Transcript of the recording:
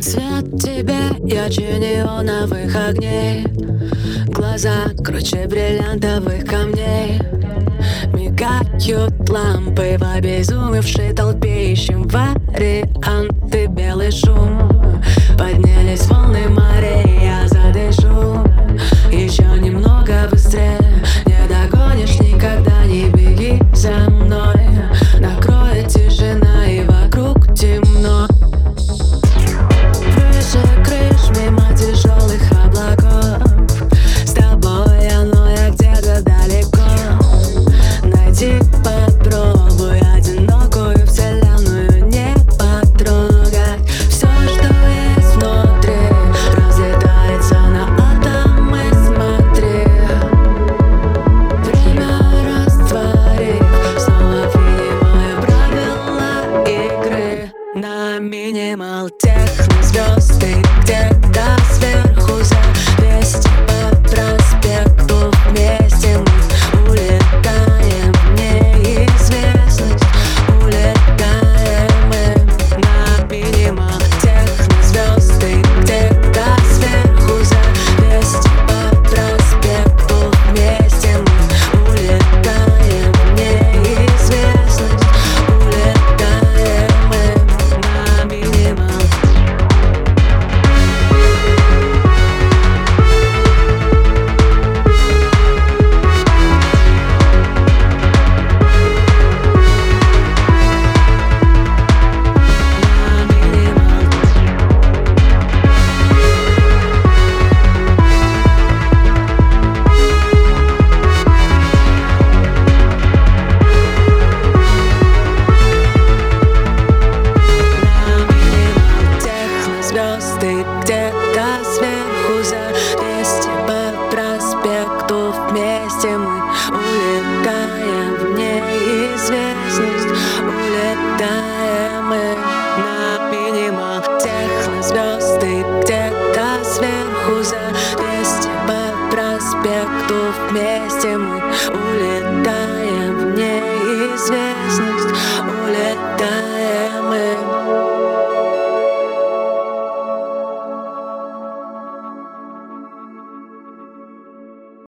Свет тебя ярче неоновых огней. Глаза круче бриллиантовых камней. Мигают лампы в обезумевшей толпе. Ищем варианты белый шум. Поднялись волны канал Технозвезды Где-то сверху за 200 патронов проспекту Вместе мы улетаем. В неизвестность Улетаем